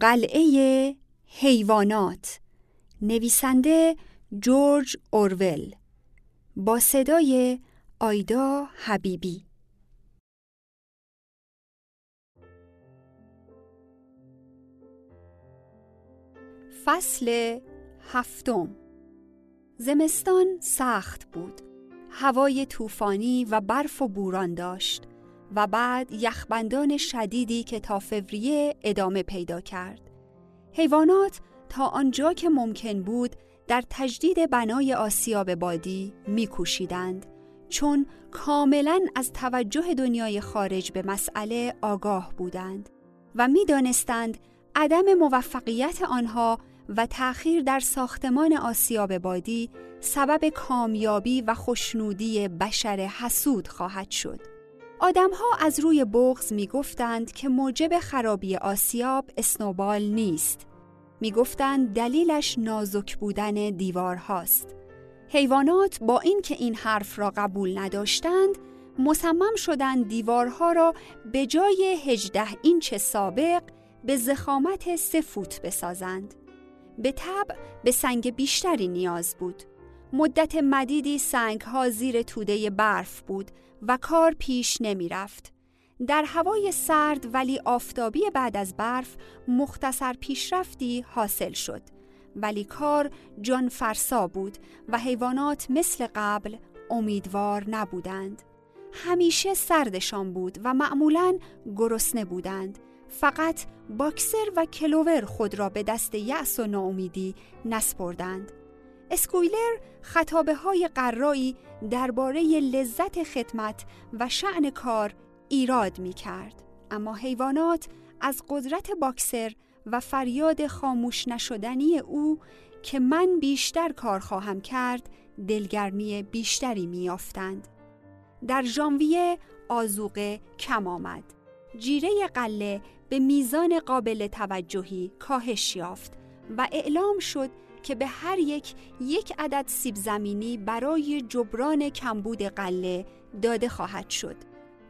قلعه حیوانات. نویسنده جورج اورول. با صدای آیدا حبیبی. فصل هفتم. زمستان سخت بود. هوای طوفانی و برف و بوران داشت. و بعد یخبندان شدیدی که تا فوریه ادامه پیدا کرد. حیوانات تا آنجا که ممکن بود در تجدید بنای آسیاب بادی میکوشیدند چون کاملا از توجه دنیای خارج به مسئله آگاه بودند و می‌دانستند عدم موفقیت آنها و تأخیر در ساختمان آسیاب بادی سبب کامیابی و خوشنودی بشر حسود خواهد شد. آدمها از روی بغز می گفتند که موجب خرابی آسیاب اسنوبال نیست. می گفتند دلیلش نازک بودن دیوارهاست. حیوانات با اینکه این حرف را قبول نداشتند، مصمم شدند دیوارها را به جای هجده اینچ سابق به زخامت سه فوت بسازند. به طب به سنگ بیشتری نیاز بود. مدت مدیدی سنگ ها زیر توده برف بود و کار پیش نمی رفت. در هوای سرد ولی آفتابی بعد از برف مختصر پیشرفتی حاصل شد. ولی کار جان فرسا بود و حیوانات مثل قبل امیدوار نبودند. همیشه سردشان بود و معمولا گرسنه بودند. فقط باکسر و کلوور خود را به دست یأس و ناامیدی نسپردند. اسکویلر خطابه های قرایی درباره لذت خدمت و شعن کار ایراد می کرد. اما حیوانات از قدرت باکسر و فریاد خاموش نشدنی او که من بیشتر کار خواهم کرد دلگرمی بیشتری میافتند. در ژانویه آزوقه کم آمد. جیره قله به میزان قابل توجهی کاهش یافت و اعلام شد که به هر یک یک عدد سیب زمینی برای جبران کمبود قله داده خواهد شد.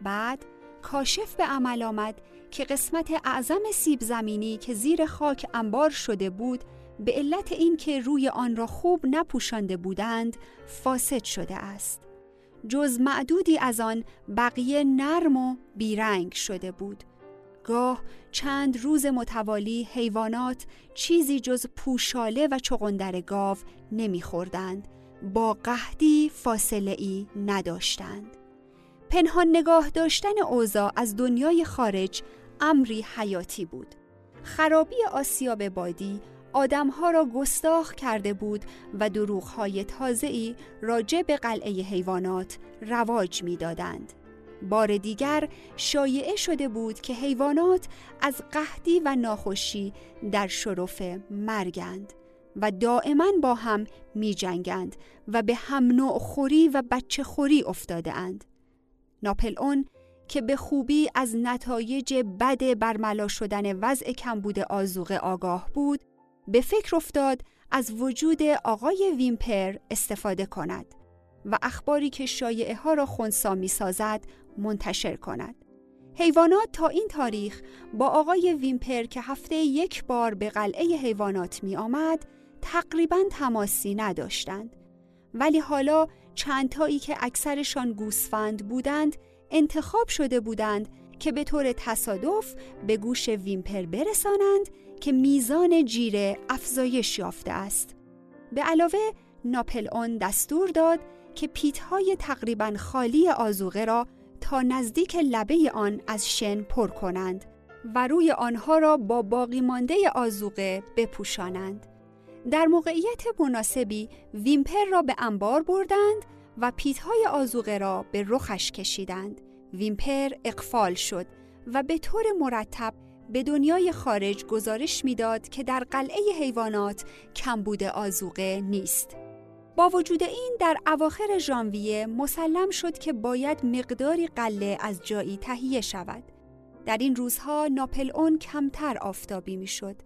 بعد کاشف به عمل آمد که قسمت اعظم سیب زمینی که زیر خاک انبار شده بود به علت اینکه روی آن را خوب نپوشانده بودند فاسد شده است. جز معدودی از آن بقیه نرم و بیرنگ شده بود. گاه چند روز متوالی حیوانات چیزی جز پوشاله و چغندر گاو نمیخوردند. با قهدی فاصله ای نداشتند. پنهان نگاه داشتن اوضاع از دنیای خارج امری حیاتی بود. خرابی آسیاب بادی آدمها را گستاخ کرده بود و دروغهای تازه‌ای راجع به قلعه حیوانات رواج می‌دادند. بار دیگر شایعه شده بود که حیوانات از قحطی و ناخوشی در شرف مرگند و دائما با هم می جنگند و به هم نوع خوری و بچه خوری افتاده اند. ناپل اون که به خوبی از نتایج بد برملا شدن وضع کمبود آزوغ آگاه بود به فکر افتاد از وجود آقای ویمپر استفاده کند و اخباری که شایعه ها را خونسا می سازد منتشر کند. حیوانات تا این تاریخ با آقای ویمپر که هفته یک بار به قلعه حیوانات می آمد تقریبا تماسی نداشتند. ولی حالا چندتایی که اکثرشان گوسفند بودند انتخاب شده بودند که به طور تصادف به گوش ویمپر برسانند که میزان جیره افزایش یافته است. به علاوه ناپل اون دستور داد که پیتهای تقریبا خالی آزوغه را تا نزدیک لبه آن از شن پر کنند و روی آنها را با باقی مانده آزوقه بپوشانند. در موقعیت مناسبی ویمپر را به انبار بردند و پیتهای آزوقه را به رخش کشیدند. ویمپر اقفال شد و به طور مرتب به دنیای خارج گزارش می‌داد که در قلعه حیوانات کمبود آزوقه نیست. با وجود این در اواخر ژانویه مسلم شد که باید مقداری قله از جایی تهیه شود. در این روزها ناپل اون کمتر آفتابی می‌شد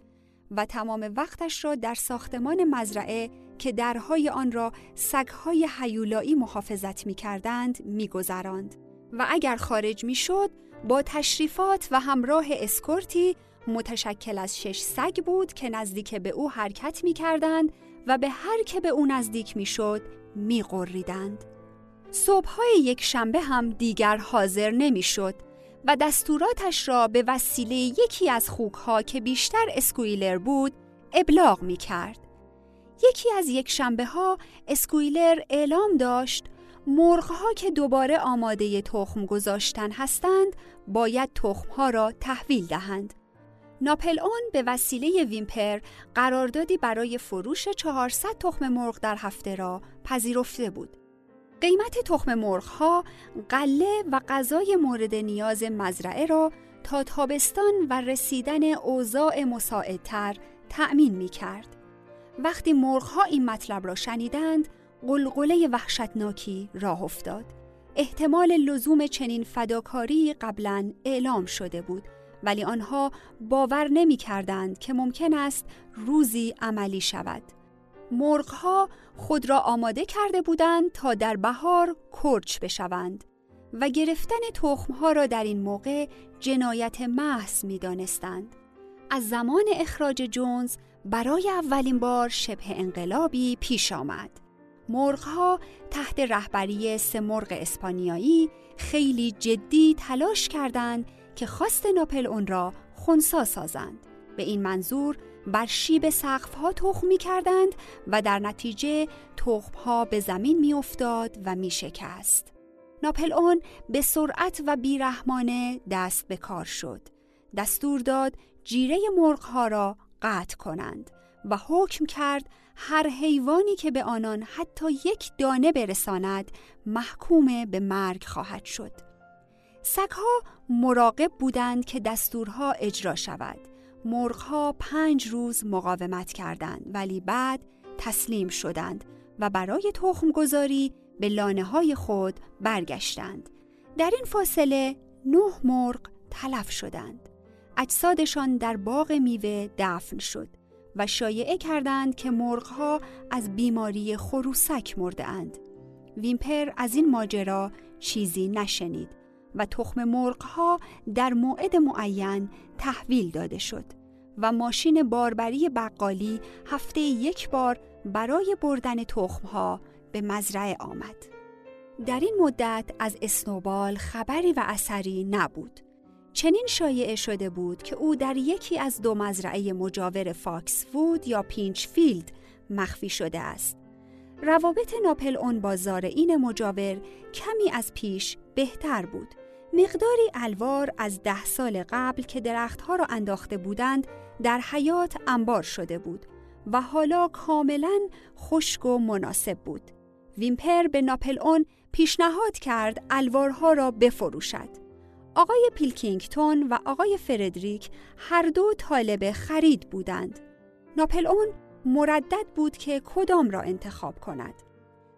و تمام وقتش را در ساختمان مزرعه که درهای آن را سگهای حیولایی محافظت می کردند می گذراند. و اگر خارج می شد با تشریفات و همراه اسکورتی متشکل از شش سگ بود که نزدیک به او حرکت می کردند و به هر که به او نزدیک می شد می غریدند. صبحهای یک شنبه هم دیگر حاضر نمی شد و دستوراتش را به وسیله یکی از خوکها که بیشتر اسکویلر بود ابلاغ می کرد. یکی از یک شنبه ها اسکویلر اعلام داشت مرغها که دوباره آماده تخم گذاشتن هستند باید تخمها را تحویل دهند. ناپل اون به وسیله ویمپر قراردادی برای فروش 400 تخم مرغ در هفته را پذیرفته بود. قیمت تخم مرغ ها قله و غذای مورد نیاز مزرعه را تا تابستان و رسیدن اوضاع مساعدتر تأمین می کرد. وقتی مرغ ها این مطلب را شنیدند، قلقله وحشتناکی راه افتاد. احتمال لزوم چنین فداکاری قبلا اعلام شده بود ولی آنها باور نمی کردند که ممکن است روزی عملی شود. مرغها خود را آماده کرده بودند تا در بهار کرچ بشوند و گرفتن تخمها را در این موقع جنایت محض می دانستند. از زمان اخراج جونز برای اولین بار شبه انقلابی پیش آمد. مرغها تحت رهبری سه مرغ اسپانیایی خیلی جدی تلاش کردند که خواست ناپل اون را خونسا سازند. به این منظور بر شیب سقفها تخم می کردند و در نتیجه تخمها به زمین می افتاد و می شکست. ناپل اون به سرعت و بیرحمانه دست به کار شد. دستور داد جیره مرغها را قطع کنند و حکم کرد هر حیوانی که به آنان حتی یک دانه برساند محکوم به مرگ خواهد شد. سگها مراقب بودند که دستورها اجرا شود. مرغها پنج روز مقاومت کردند ولی بعد تسلیم شدند و برای تخم گذاری به لانه های خود برگشتند. در این فاصله نه مرغ تلف شدند. اجسادشان در باغ میوه دفن شد و شایعه کردند که مرغها از بیماری خروسک مرده اند. ویمپر از این ماجرا چیزی نشنید و تخم مرغها در موعد معین تحویل داده شد و ماشین باربری بقالی هفته یک بار برای بردن تخمها به مزرعه آمد. در این مدت از اسنوبال خبری و اثری نبود. چنین شایعه شده بود که او در یکی از دو مزرعه مجاور فاکس وود یا پینچ فیلد مخفی شده است. روابط ناپلئون با زارعین مجاور کمی از پیش بهتر بود. مقداری الوار از ده سال قبل که درختها را انداخته بودند در حیات انبار شده بود و حالا کاملا خشک و مناسب بود. ویمپر به ناپل اون پیشنهاد کرد الوارها را بفروشد. آقای پیلکینگتون و آقای فردریک هر دو طالب خرید بودند. ناپل اون مردد بود که کدام را انتخاب کند.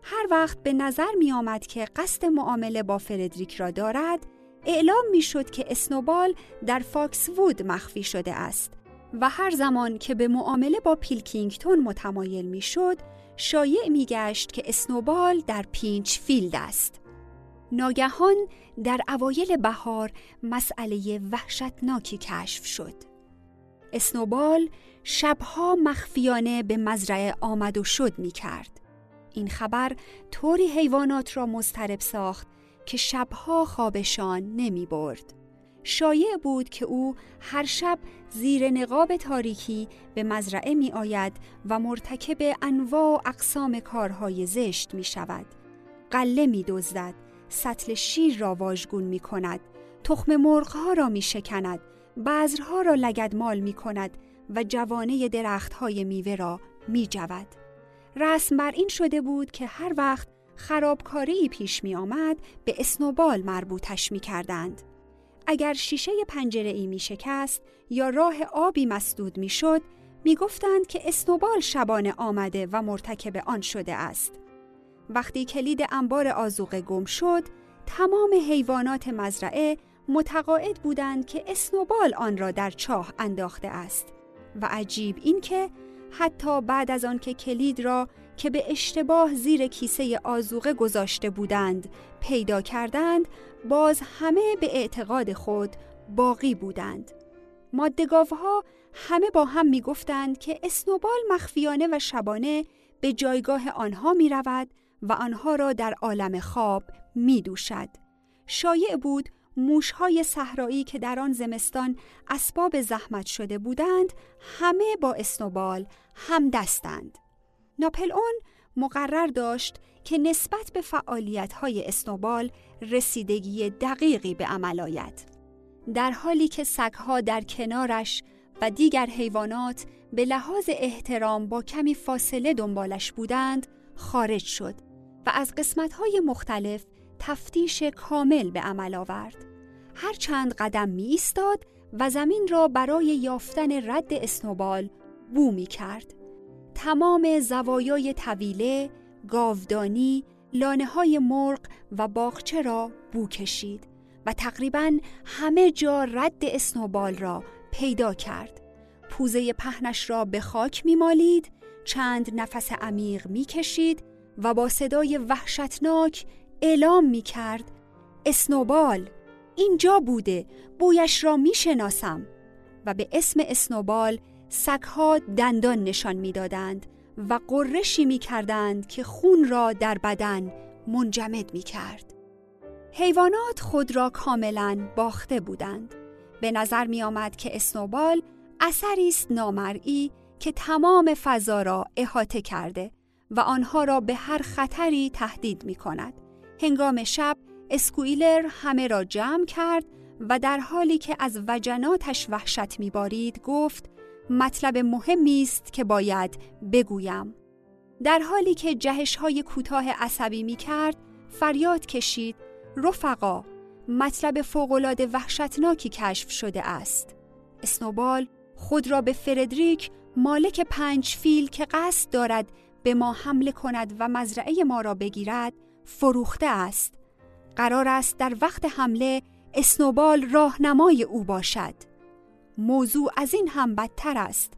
هر وقت به نظر می آمد که قصد معامله با فردریک را دارد، اعلام می شد که اسنوبال در فاکس وود مخفی شده است و هر زمان که به معامله با پیلکینگتون متمایل می شد، شایع می گشت که اسنوبال در پینچ فیلد است. ناگهان در اوایل بهار مسئله وحشتناکی کشف شد. اسنوبال شبها مخفیانه به مزرعه آمد و شد می کرد. این خبر طوری حیوانات را مضطرب ساخت که شبها خوابشان نمی برد. شایع بود که او هر شب زیر نقاب تاریکی به مزرعه می آید و مرتکب انواع و اقسام کارهای زشت می شود. قله می دزدد، سطل شیر را واژگون می کند، تخم مرغها را می شکند، بذرها را لگدمال می کند و جوانه درختهای میوه را می جود. رسم بر این شده بود که هر وقت خرابکاری پیش می آمد به اسنوبال مربوطش می کردند. اگر شیشه پنجره ای می شکست یا راه آبی مسدود می شد می گفتند که اسنوبال شبانه آمده و مرتکب آن شده است. وقتی کلید انبار آزوقه گم شد تمام حیوانات مزرعه متقاعد بودند که اسنوبال آن را در چاه انداخته است و عجیب اینکه حتی بعد از آن که کلید را که به اشتباه زیر کیسه آزوقه گذاشته بودند پیدا کردند باز همه به اعتقاد خود باقی بودند مادگاوها همه با هم می گفتند که اسنوبال مخفیانه و شبانه به جایگاه آنها می رود و آنها را در عالم خواب می دوشد. شایع بود موشهای صحرایی که در آن زمستان اسباب زحمت شده بودند همه با اسنوبال هم دستند. ناپل اون مقرر داشت که نسبت به فعالیت‌های اسنوبال رسیدگی دقیقی به عمل آید. در حالی که سگها در کنارش و دیگر حیوانات به لحاظ احترام با کمی فاصله دنبالش بودند، خارج شد و از قسمت‌های مختلف تفتیش کامل به عمل آورد. هر چند قدم می ایستاد و زمین را برای یافتن رد اسنوبال بو می کرد. تمام زوایای طویله، گاودانی، لانه های مرغ و باغچه را بو کشید و تقریبا همه جا رد اسنوبال را پیدا کرد. پوزه پهنش را به خاک می مالید، چند نفس عمیق می کشید و با صدای وحشتناک اعلام می کرد اسنوبال اینجا بوده بویش را می شناسم و به اسم اسنوبال سگها دندان نشان می‌دادند و قرشی می کردند که خون را در بدن منجمد می کرد. حیوانات خود را کاملا باخته بودند. به نظر می آمد که اسنوبال اثری است نامرئی که تمام فضا را احاطه کرده و آنها را به هر خطری تهدید می کند. هنگام شب اسکویلر همه را جمع کرد و در حالی که از وجناتش وحشت میبارید گفت مطلب مهمی است که باید بگویم. در حالی که جهش های کوتاه عصبی می کرد فریاد کشید رفقا مطلب فوقالعاده وحشتناکی کشف شده است. اسنوبال خود را به فردریک مالک پنج فیل که قصد دارد به ما حمله کند و مزرعه ما را بگیرد فروخته است. قرار است در وقت حمله اسنوبال راهنمای او باشد. موضوع از این هم بدتر است.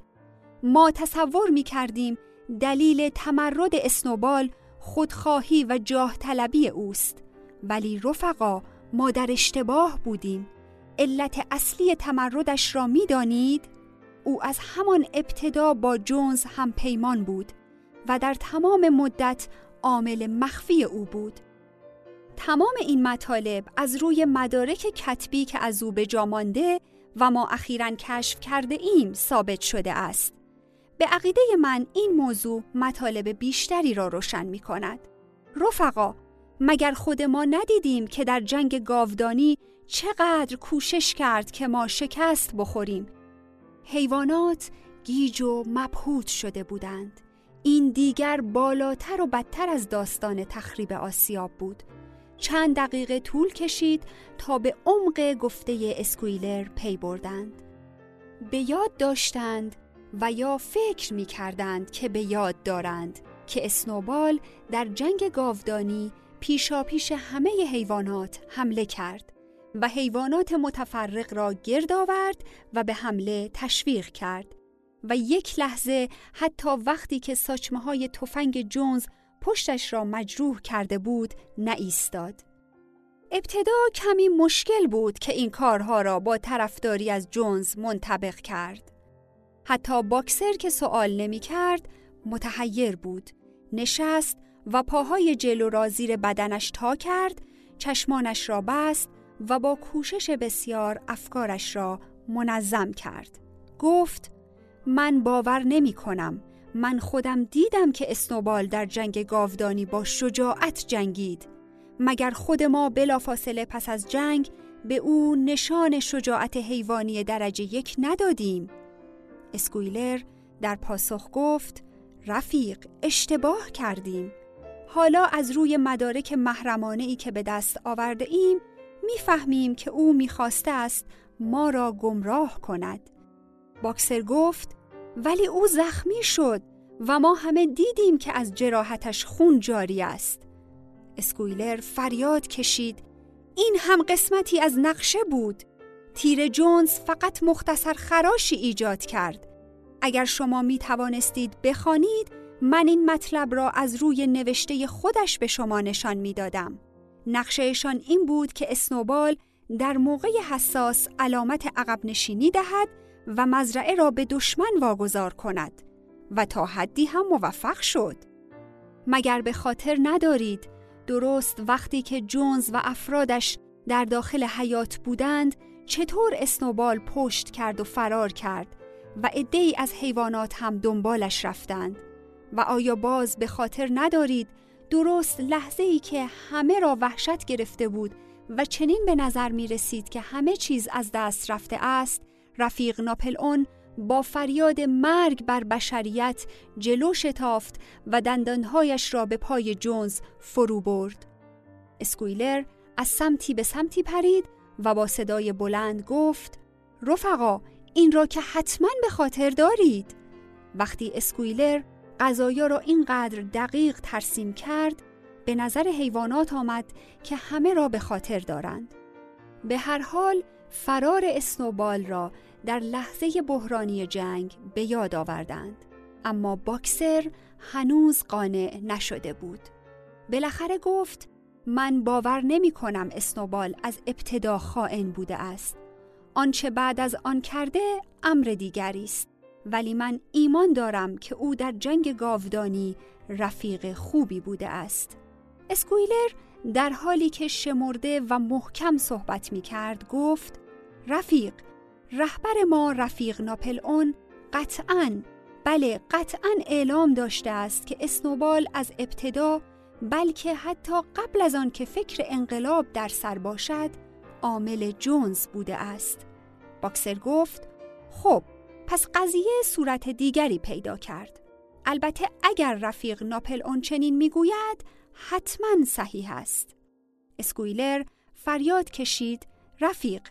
ما تصور می کردیم دلیل تمرد اسنوبال خودخواهی و جاه طلبی اوست. ولی رفقا ما در اشتباه بودیم. علت اصلی تمردش را می دانید؟ او از همان ابتدا با جونز هم پیمان بود و در تمام مدت عامل مخفی او بود. تمام این مطالب از روی مدارک کتبی که از او به جا مانده و ما اخیرا کشف کرده ایم ثابت شده است. به عقیده من این موضوع مطالب بیشتری را روشن می کند. رفقا، مگر خود ما ندیدیم که در جنگ گاودانی چقدر کوشش کرد که ما شکست بخوریم؟ حیوانات گیج و مبهوت شده بودند. این دیگر بالاتر و بدتر از داستان تخریب آسیاب بود. چند دقیقه طول کشید تا به عمق گفته اسکویلر پی بردند. به یاد داشتند و یا فکر می کردند که به یاد دارند که اسنوبال در جنگ گاودانی پیشا پیش همه حیوانات حمله کرد و حیوانات متفرق را گرد آورد و به حمله تشویق کرد و یک لحظه حتی وقتی که ساچمه های تفنگ جونز پشتش را مجروح کرده بود نایستاد. ابتدا کمی مشکل بود که این کارها را با طرفداری از جونز منطبق کرد. حتی باکسر که سوال نمی کرد متحیر بود. نشست و پاهای جلو را زیر بدنش تا کرد، چشمانش را بست و با کوشش بسیار افکارش را منظم کرد. گفت من باور نمی کنم من خودم دیدم که اسنوبال در جنگ گاودانی با شجاعت جنگید. مگر خود ما بلافاصله پس از جنگ به او نشان شجاعت حیوانی درجه یک ندادیم؟ اسکویلر در پاسخ گفت رفیق اشتباه کردیم. حالا از روی مدارک محرمانه ای که به دست آورده ایم می‌فهمیم که او می‌خواسته است ما را گمراه کند. باکسر گفت ولی او زخمی شد و ما همه دیدیم که از جراحتش خون جاری است. اسکویلر فریاد کشید این هم قسمتی از نقشه بود. تیر جونز فقط مختصر خراشی ایجاد کرد. اگر شما می توانستید بخوانید من این مطلب را از روی نوشته خودش به شما نشان می دادم. نقشهشان این بود که اسنوبال در موقع حساس علامت عقب نشینی دهد و مزرعه را به دشمن واگذار کند و تا حدی هم موفق شد. مگر به خاطر ندارید درست وقتی که جونز و افرادش در داخل حیات بودند چطور اسنوبال پشت کرد و فرار کرد و ای از حیوانات هم دنبالش رفتند و آیا باز به خاطر ندارید درست لحظه ای که همه را وحشت گرفته بود و چنین به نظر می رسید که همه چیز از دست رفته است رفیق ناپل اون با فریاد مرگ بر بشریت جلو شتافت و دندانهایش را به پای جونز فرو برد. اسکویلر از سمتی به سمتی پرید و با صدای بلند گفت رفقا این را که حتما به خاطر دارید. وقتی اسکویلر غذایا را اینقدر دقیق ترسیم کرد به نظر حیوانات آمد که همه را به خاطر دارند. به هر حال فرار اسنوبال را در لحظه بحرانی جنگ به یاد آوردند. اما باکسر هنوز قانع نشده بود. بالاخره گفت من باور نمی کنم اسنوبال از ابتدا خائن بوده است. آنچه بعد از آن کرده امر دیگری است. ولی من ایمان دارم که او در جنگ گاودانی رفیق خوبی بوده است. اسکویلر در حالی که شمرده و محکم صحبت می کرد گفت رفیق رهبر ما رفیق ناپل اون قطعا بله قطعا اعلام داشته است که اسنوبال از ابتدا بلکه حتی قبل از آن که فکر انقلاب در سر باشد عامل جونز بوده است. باکسر گفت خب پس قضیه صورت دیگری پیدا کرد. البته اگر رفیق ناپل اون چنین می‌گوید حتما صحیح است. اسکویلر فریاد کشید رفیق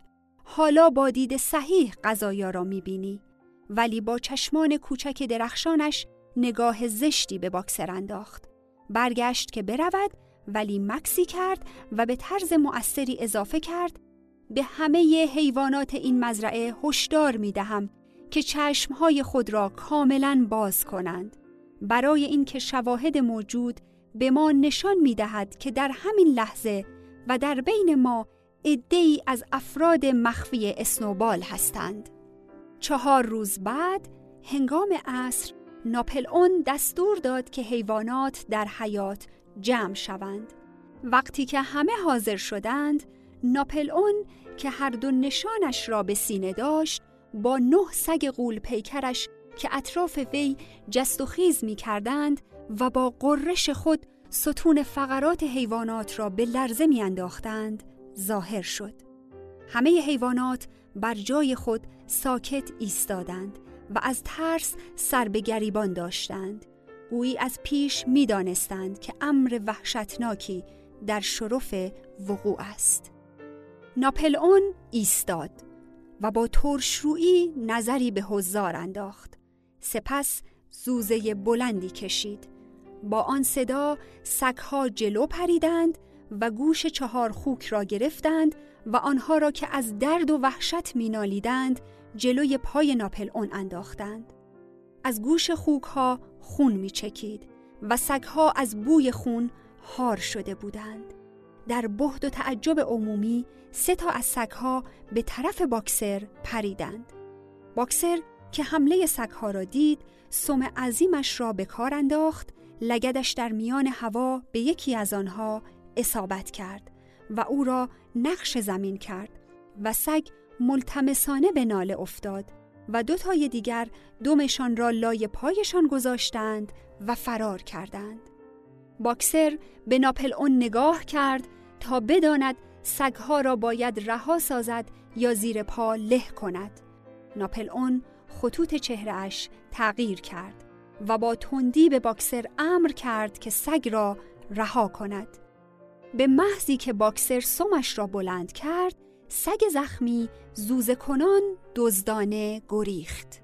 حالا با دید صحیح قضایا را می‌بینی. ولی با چشمان کوچک درخشانش نگاه زشتی به باکسر انداخت. برگشت که برود ولی مکسی کرد و به طرز مؤثری اضافه کرد به همه حیوانات این مزرعه هشدار می دهم که چشمهای خود را کاملا باز کنند. برای اینکه شواهد موجود به ما نشان می دهد که در همین لحظه و در بین ما ای از افراد مخفی اسنوبال هستند. چهار روز بعد هنگام عصر ناپل اون دستور داد که حیوانات در حیات جمع شوند. وقتی که همه حاضر شدند، ناپل اون که هر دو نشانش را به سینه داشت، با نه سگ قول پیکرش که اطراف وی جست و خیز می کردند و با قررش خود ستون فقرات حیوانات را به لرزه می انداختند، ظاهر شد. همه حیوانات بر جای خود ساکت ایستادند و از ترس سر به گریبان داشتند. گویی از پیش می دانستند که امر وحشتناکی در شرف وقوع است. ناپل اون ایستاد و با ترشرویی نظری به حضار انداخت. سپس زوزه بلندی کشید. با آن صدا سگها جلو پریدند و گوش چهار خوک را گرفتند و آنها را که از درد و وحشت مینالیدند جلوی پای ناپل اون انداختند. از گوش خوک ها خون می چکید و سگها از بوی خون هار شده بودند. در بهد و تعجب عمومی سه تا از سگها به طرف باکسر پریدند. باکسر که حمله سگها را دید سم عظیمش را به کار انداخت لگدش در میان هوا به یکی از آنها اصابت کرد و او را نقش زمین کرد و سگ ملتمسانه به ناله افتاد و دو تای دیگر دومشان را لای پایشان گذاشتند و فرار کردند. باکسر به ناپل اون نگاه کرد تا بداند سگها را باید رها سازد یا زیر پا له کند. ناپل اون خطوط چهرهش تغییر کرد و با تندی به باکسر امر کرد که سگ را رها کند. به محضی که باکسر سمش را بلند کرد سگ زخمی زوز کنان دزدانه گریخت.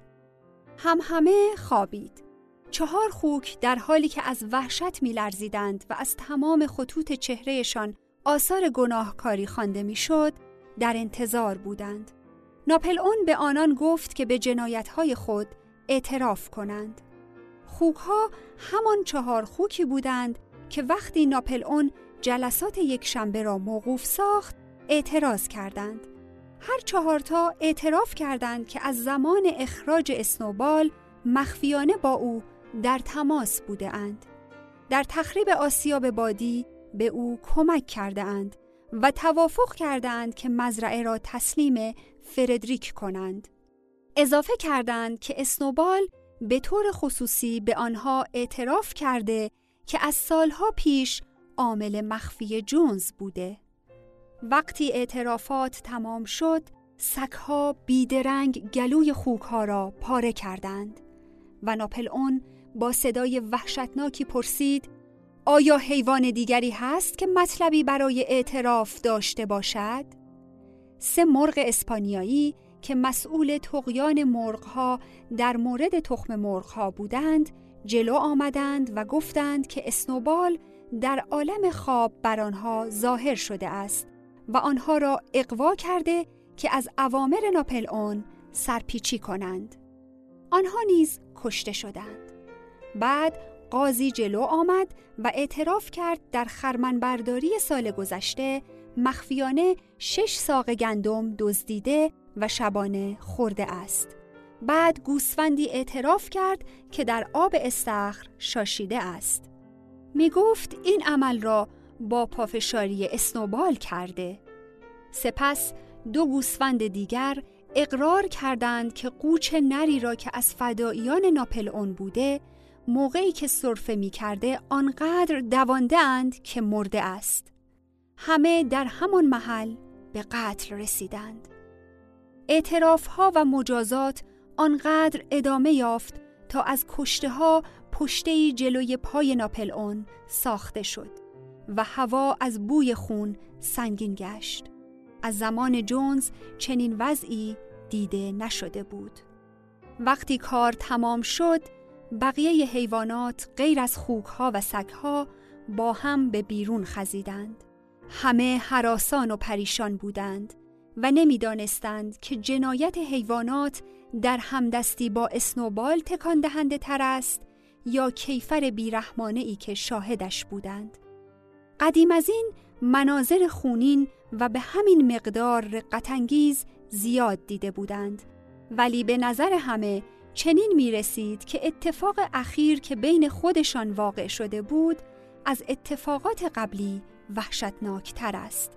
هم همه خوابید. چهار خوک در حالی که از وحشت میلرزیدند و از تمام خطوط چهرهشان آثار گناهکاری خوانده می‌شد در انتظار بودند. ناپل اون به آنان گفت که به جنایتهای خود اعتراف کنند. خوک ها همان چهار خوکی بودند که وقتی ناپل اون جلسات یک شنبه را موقوف ساخت اعتراض کردند. هر چهارتا اعتراف کردند که از زمان اخراج اسنوبال مخفیانه با او در تماس بوده اند. در تخریب آسیاب بادی به او کمک کرده اند و توافق کرده اند که مزرعه را تسلیم فردریک کنند. اضافه کردند که اسنوبال به طور خصوصی به آنها اعتراف کرده که از سالها پیش عامل مخفی جونز بوده. وقتی اعترافات تمام شد، سگها بیدرنگ گلوی خوکها را پاره کردند و ناپل اون با صدای وحشتناکی پرسید آیا حیوان دیگری هست که مطلبی برای اعتراف داشته باشد؟ سه مرغ اسپانیایی که مسئول تقیان مرغها در مورد تخم مرغها بودند جلو آمدند و گفتند که اسنوبال در عالم خواب بر آنها ظاهر شده است و آنها را اقوا کرده که از اوامر ناپل اون سرپیچی کنند. آنها نیز کشته شدند. بعد قاضی جلو آمد و اعتراف کرد در خرمنبرداری سال گذشته مخفیانه شش ساق گندم دزدیده و شبانه خورده است. بعد گوسفندی اعتراف کرد که در آب استخر شاشیده است. می گفت این عمل را با پافشاری اسنوبال کرده. سپس دو گوسفند دیگر اقرار کردند که قوچ نری را که از فداییان ناپل اون بوده موقعی که صرفه می کرده آنقدر دوانده اند که مرده است. همه در همان محل به قتل رسیدند. اعتراف ها و مجازات آنقدر ادامه یافت تا از کشته ها پشته جلوی پای ناپل اون ساخته شد و هوا از بوی خون سنگین گشت. از زمان جونز چنین وضعی دیده نشده بود. وقتی کار تمام شد، بقیه حیوانات غیر از خوکها و سگها با هم به بیرون خزیدند. همه حراسان و پریشان بودند و نمی‌دانستند که جنایت حیوانات در همدستی با اسنوبال تکان دهنده تر است یا کیفر بیرحمانه ای که شاهدش بودند. قدیم از این مناظر خونین و به همین مقدار رقتانگیز زیاد دیده بودند ولی به نظر همه چنین می رسید که اتفاق اخیر که بین خودشان واقع شده بود از اتفاقات قبلی وحشتناکتر است.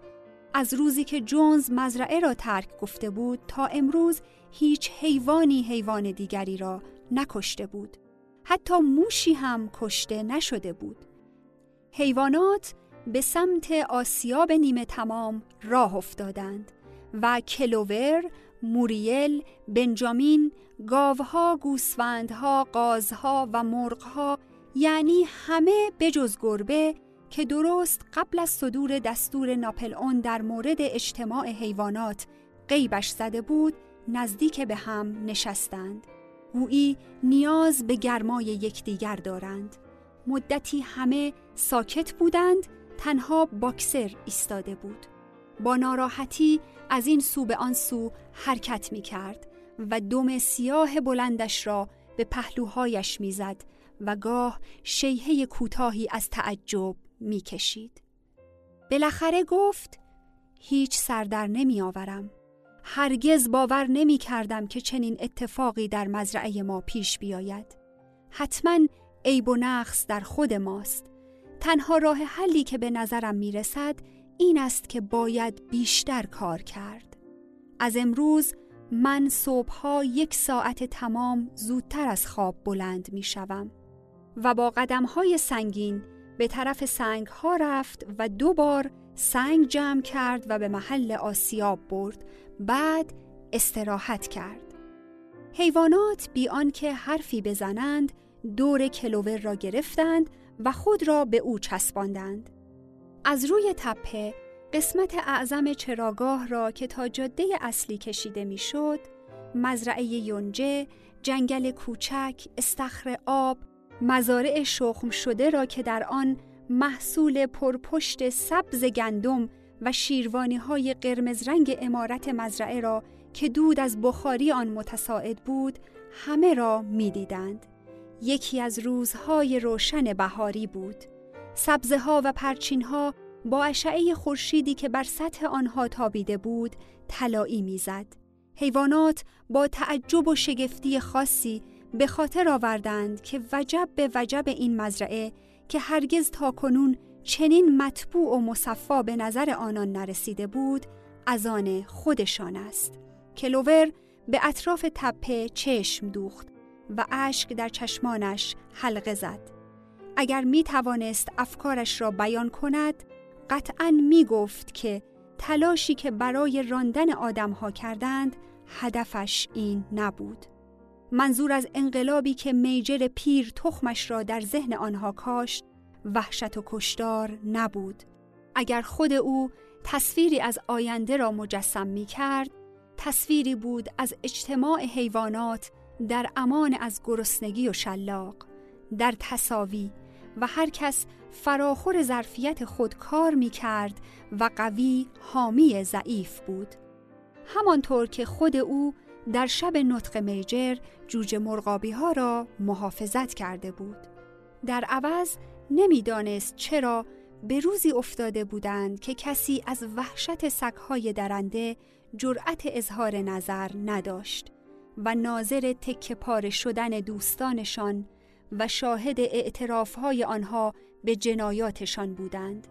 از روزی که جونز مزرعه را ترک گفته بود تا امروز هیچ حیوانی حیوان دیگری را نکشته بود. حتی موشی هم کشته نشده بود. حیوانات به سمت آسیاب نیمه تمام راه افتادند و کلوور، موریل، بنجامین، گاوها، گوسفندها، قازها و مرغها یعنی همه بجز گربه که درست قبل از صدور دستور ناپل اون در مورد اجتماع حیوانات غیبش زده بود نزدیک به هم نشستند. گویی نیاز به گرمای یکدیگر دارند. مدتی همه ساکت بودند تنها باکسر ایستاده بود. با ناراحتی از این سو به آن سو حرکت می کرد و دم سیاه بلندش را به پهلوهایش می‌زد و گاه شیهه کوتاهی از تعجب می‌کشید. بالاخره گفت هیچ سردر نمی آورم. هرگز باور نمی کردم که چنین اتفاقی در مزرعه ما پیش بیاید. حتما عیب و نقص در خود ماست. تنها راه حلی که به نظرم می رسد این است که باید بیشتر کار کرد. از امروز من صبحها یک ساعت تمام زودتر از خواب بلند می شوم و با قدم های سنگین به طرف سنگ ها رفت و دو بار سنگ جمع کرد و به محل آسیاب برد. بعد استراحت کرد. حیوانات بی آنکه حرفی بزنند دور کلوور را گرفتند و خود را به او چسباندند. از روی تپه قسمت اعظم چراگاه را که تا جاده اصلی کشیده می‌شد، مزرعه یونجه، جنگل کوچک، استخر آب، مزارع شخم شده را که در آن محصول پرپشت سبز گندم و شیروانی های قرمز رنگ امارت مزرعه را که دود از بخاری آن متساعد بود همه را می‌دیدند. یکی از روزهای روشن بهاری بود. سبزه ها و پرچین ها با اشعه خورشیدی که بر سطح آنها تابیده بود طلایی می‌زد. حیوانات با تعجب و شگفتی خاصی به خاطر آوردند که وجب به وجب این مزرعه که هرگز تا کنون چنین مطبوع و مصفا به نظر آنان نرسیده بود از آن خودشان است. کلوور به اطراف تپه چشم دوخت و اشک در چشمانش حلقه زد. اگر می توانست افکارش را بیان کند قطعا می گفت که تلاشی که برای راندن آدمها کردند هدفش این نبود. منظور از انقلابی که میجر پیر تخمش را در ذهن آنها کاشت وحشت و کشدار نبود. اگر خود او تصویری از آینده را مجسم می کرد تصویری بود از اجتماع حیوانات در امان از گرسنگی و شلاق. در تصاوی و هر کس فراخور ظرفیت خود کار می کرد و قوی حامی ضعیف بود. همانطور که خود او در شب نطق میجر جوجه مرغابی ها را محافظت کرده بود در عوض نمی‌دانست چرا به روزی افتاده بودند که کسی از وحشت سگهای درنده جرأت اظهار نظر نداشت و ناظر تکه پاره شدن دوستانشان و شاهد اعترافهای آنها به جنایاتشان بودند.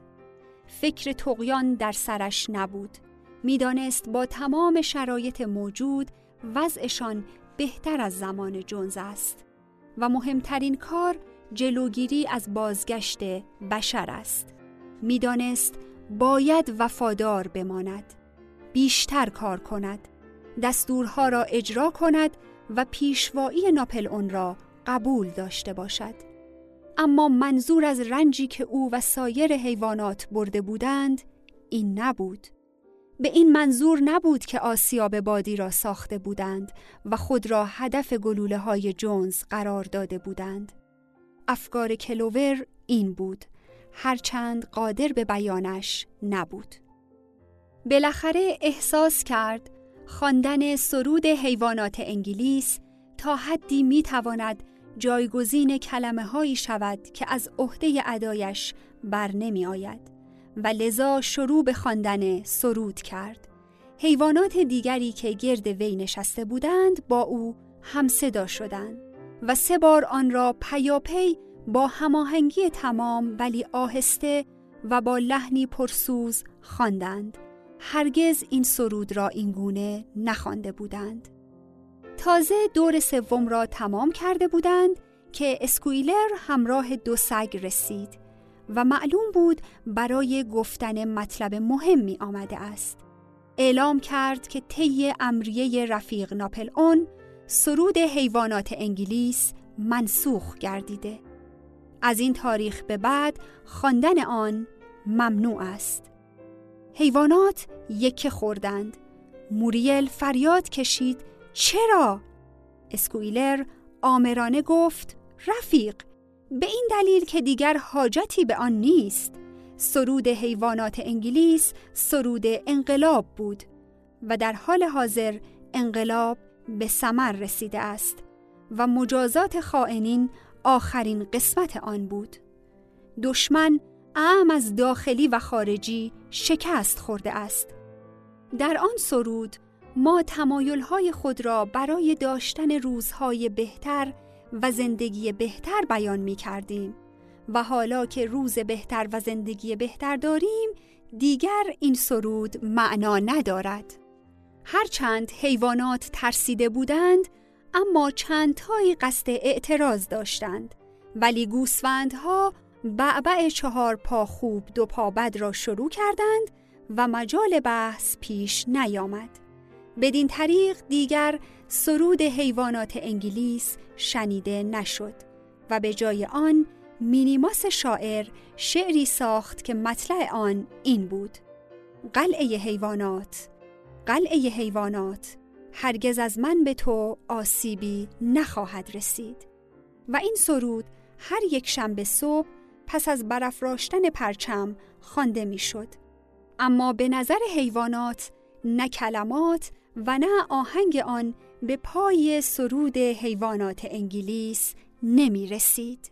فکر تقیان در سرش نبود. می‌دانست با تمام شرایط موجود وضعشان بهتر از زمان جونز است و مهمترین کار جلوگیری از بازگشت بشر است. می‌دانست باید وفادار بماند. بیشتر کار کند. دستورها را اجرا کند و پیشوایی ناپل اون را قبول داشته باشد. اما منظور از رنجی که او و سایر حیوانات برده بودند این نبود. به این منظور نبود که آسیاب بادی را ساخته بودند و خود را هدف گلوله های جونز قرار داده بودند. افکار کلوور این بود هرچند قادر به بیانش نبود. بالاخره احساس کرد خواندن سرود حیوانات انگلیس تا حدی می تواند جایگزین کلمه هایی شود که از عهده ادایش بر نمی آید و لذا شروع به خواندن سرود کرد. حیوانات دیگری که گرد وی نشسته بودند با او همصدا شدند و سه بار آن را پیاپی با هماهنگی تمام ولی آهسته و با لحنی پرسوز خواندند. هرگز این سرود را اینگونه نخوانده بودند. تازه دور سوم را تمام کرده بودند که اسکویلر همراه دو سگ رسید و معلوم بود برای گفتن مطلب مهمی آمده است. اعلام کرد که طی امریه رفیق ناپل اون سرود حیوانات انگلیس منسوخ گردیده. از این تاریخ به بعد خواندن آن ممنوع است. حیوانات یکه خوردند. موریل فریاد کشید چرا؟ اسکویلر آمرانه گفت رفیق به این دلیل که دیگر حاجتی به آن نیست. سرود حیوانات انگلیس سرود انقلاب بود و در حال حاضر انقلاب به ثمر رسیده است و مجازات خائنین آخرین قسمت آن بود. دشمن اعم از داخلی و خارجی شکست خورده است. در آن سرود ما تمایلهای خود را برای داشتن روزهای بهتر و زندگی بهتر بیان می کردیم. و حالا که روز بهتر و زندگی بهتر داریم دیگر این سرود معنا ندارد. هرچند حیوانات ترسیده بودند اما چند تایی قصد اعتراض داشتند. ولی گوسفندها بعبع چهار پا خوب دو پا بد را شروع کردند و مجال بحث پیش نیامد. بدین طریق دیگر سرود حیوانات انگلیس شنیده نشد و به جای آن مینیماس شاعر شعری ساخت که مطلع آن این بود قلعه حیوانات قلعه حیوانات هرگز از من به تو آسیبی نخواهد رسید و این سرود هر یک شنبه صبح پس از برافراشتن پرچم خوانده می‌شد. اما به نظر حیوانات نه کلمات و نه آهنگ آن به پای سرود حیوانات انگلیس نمی رسید.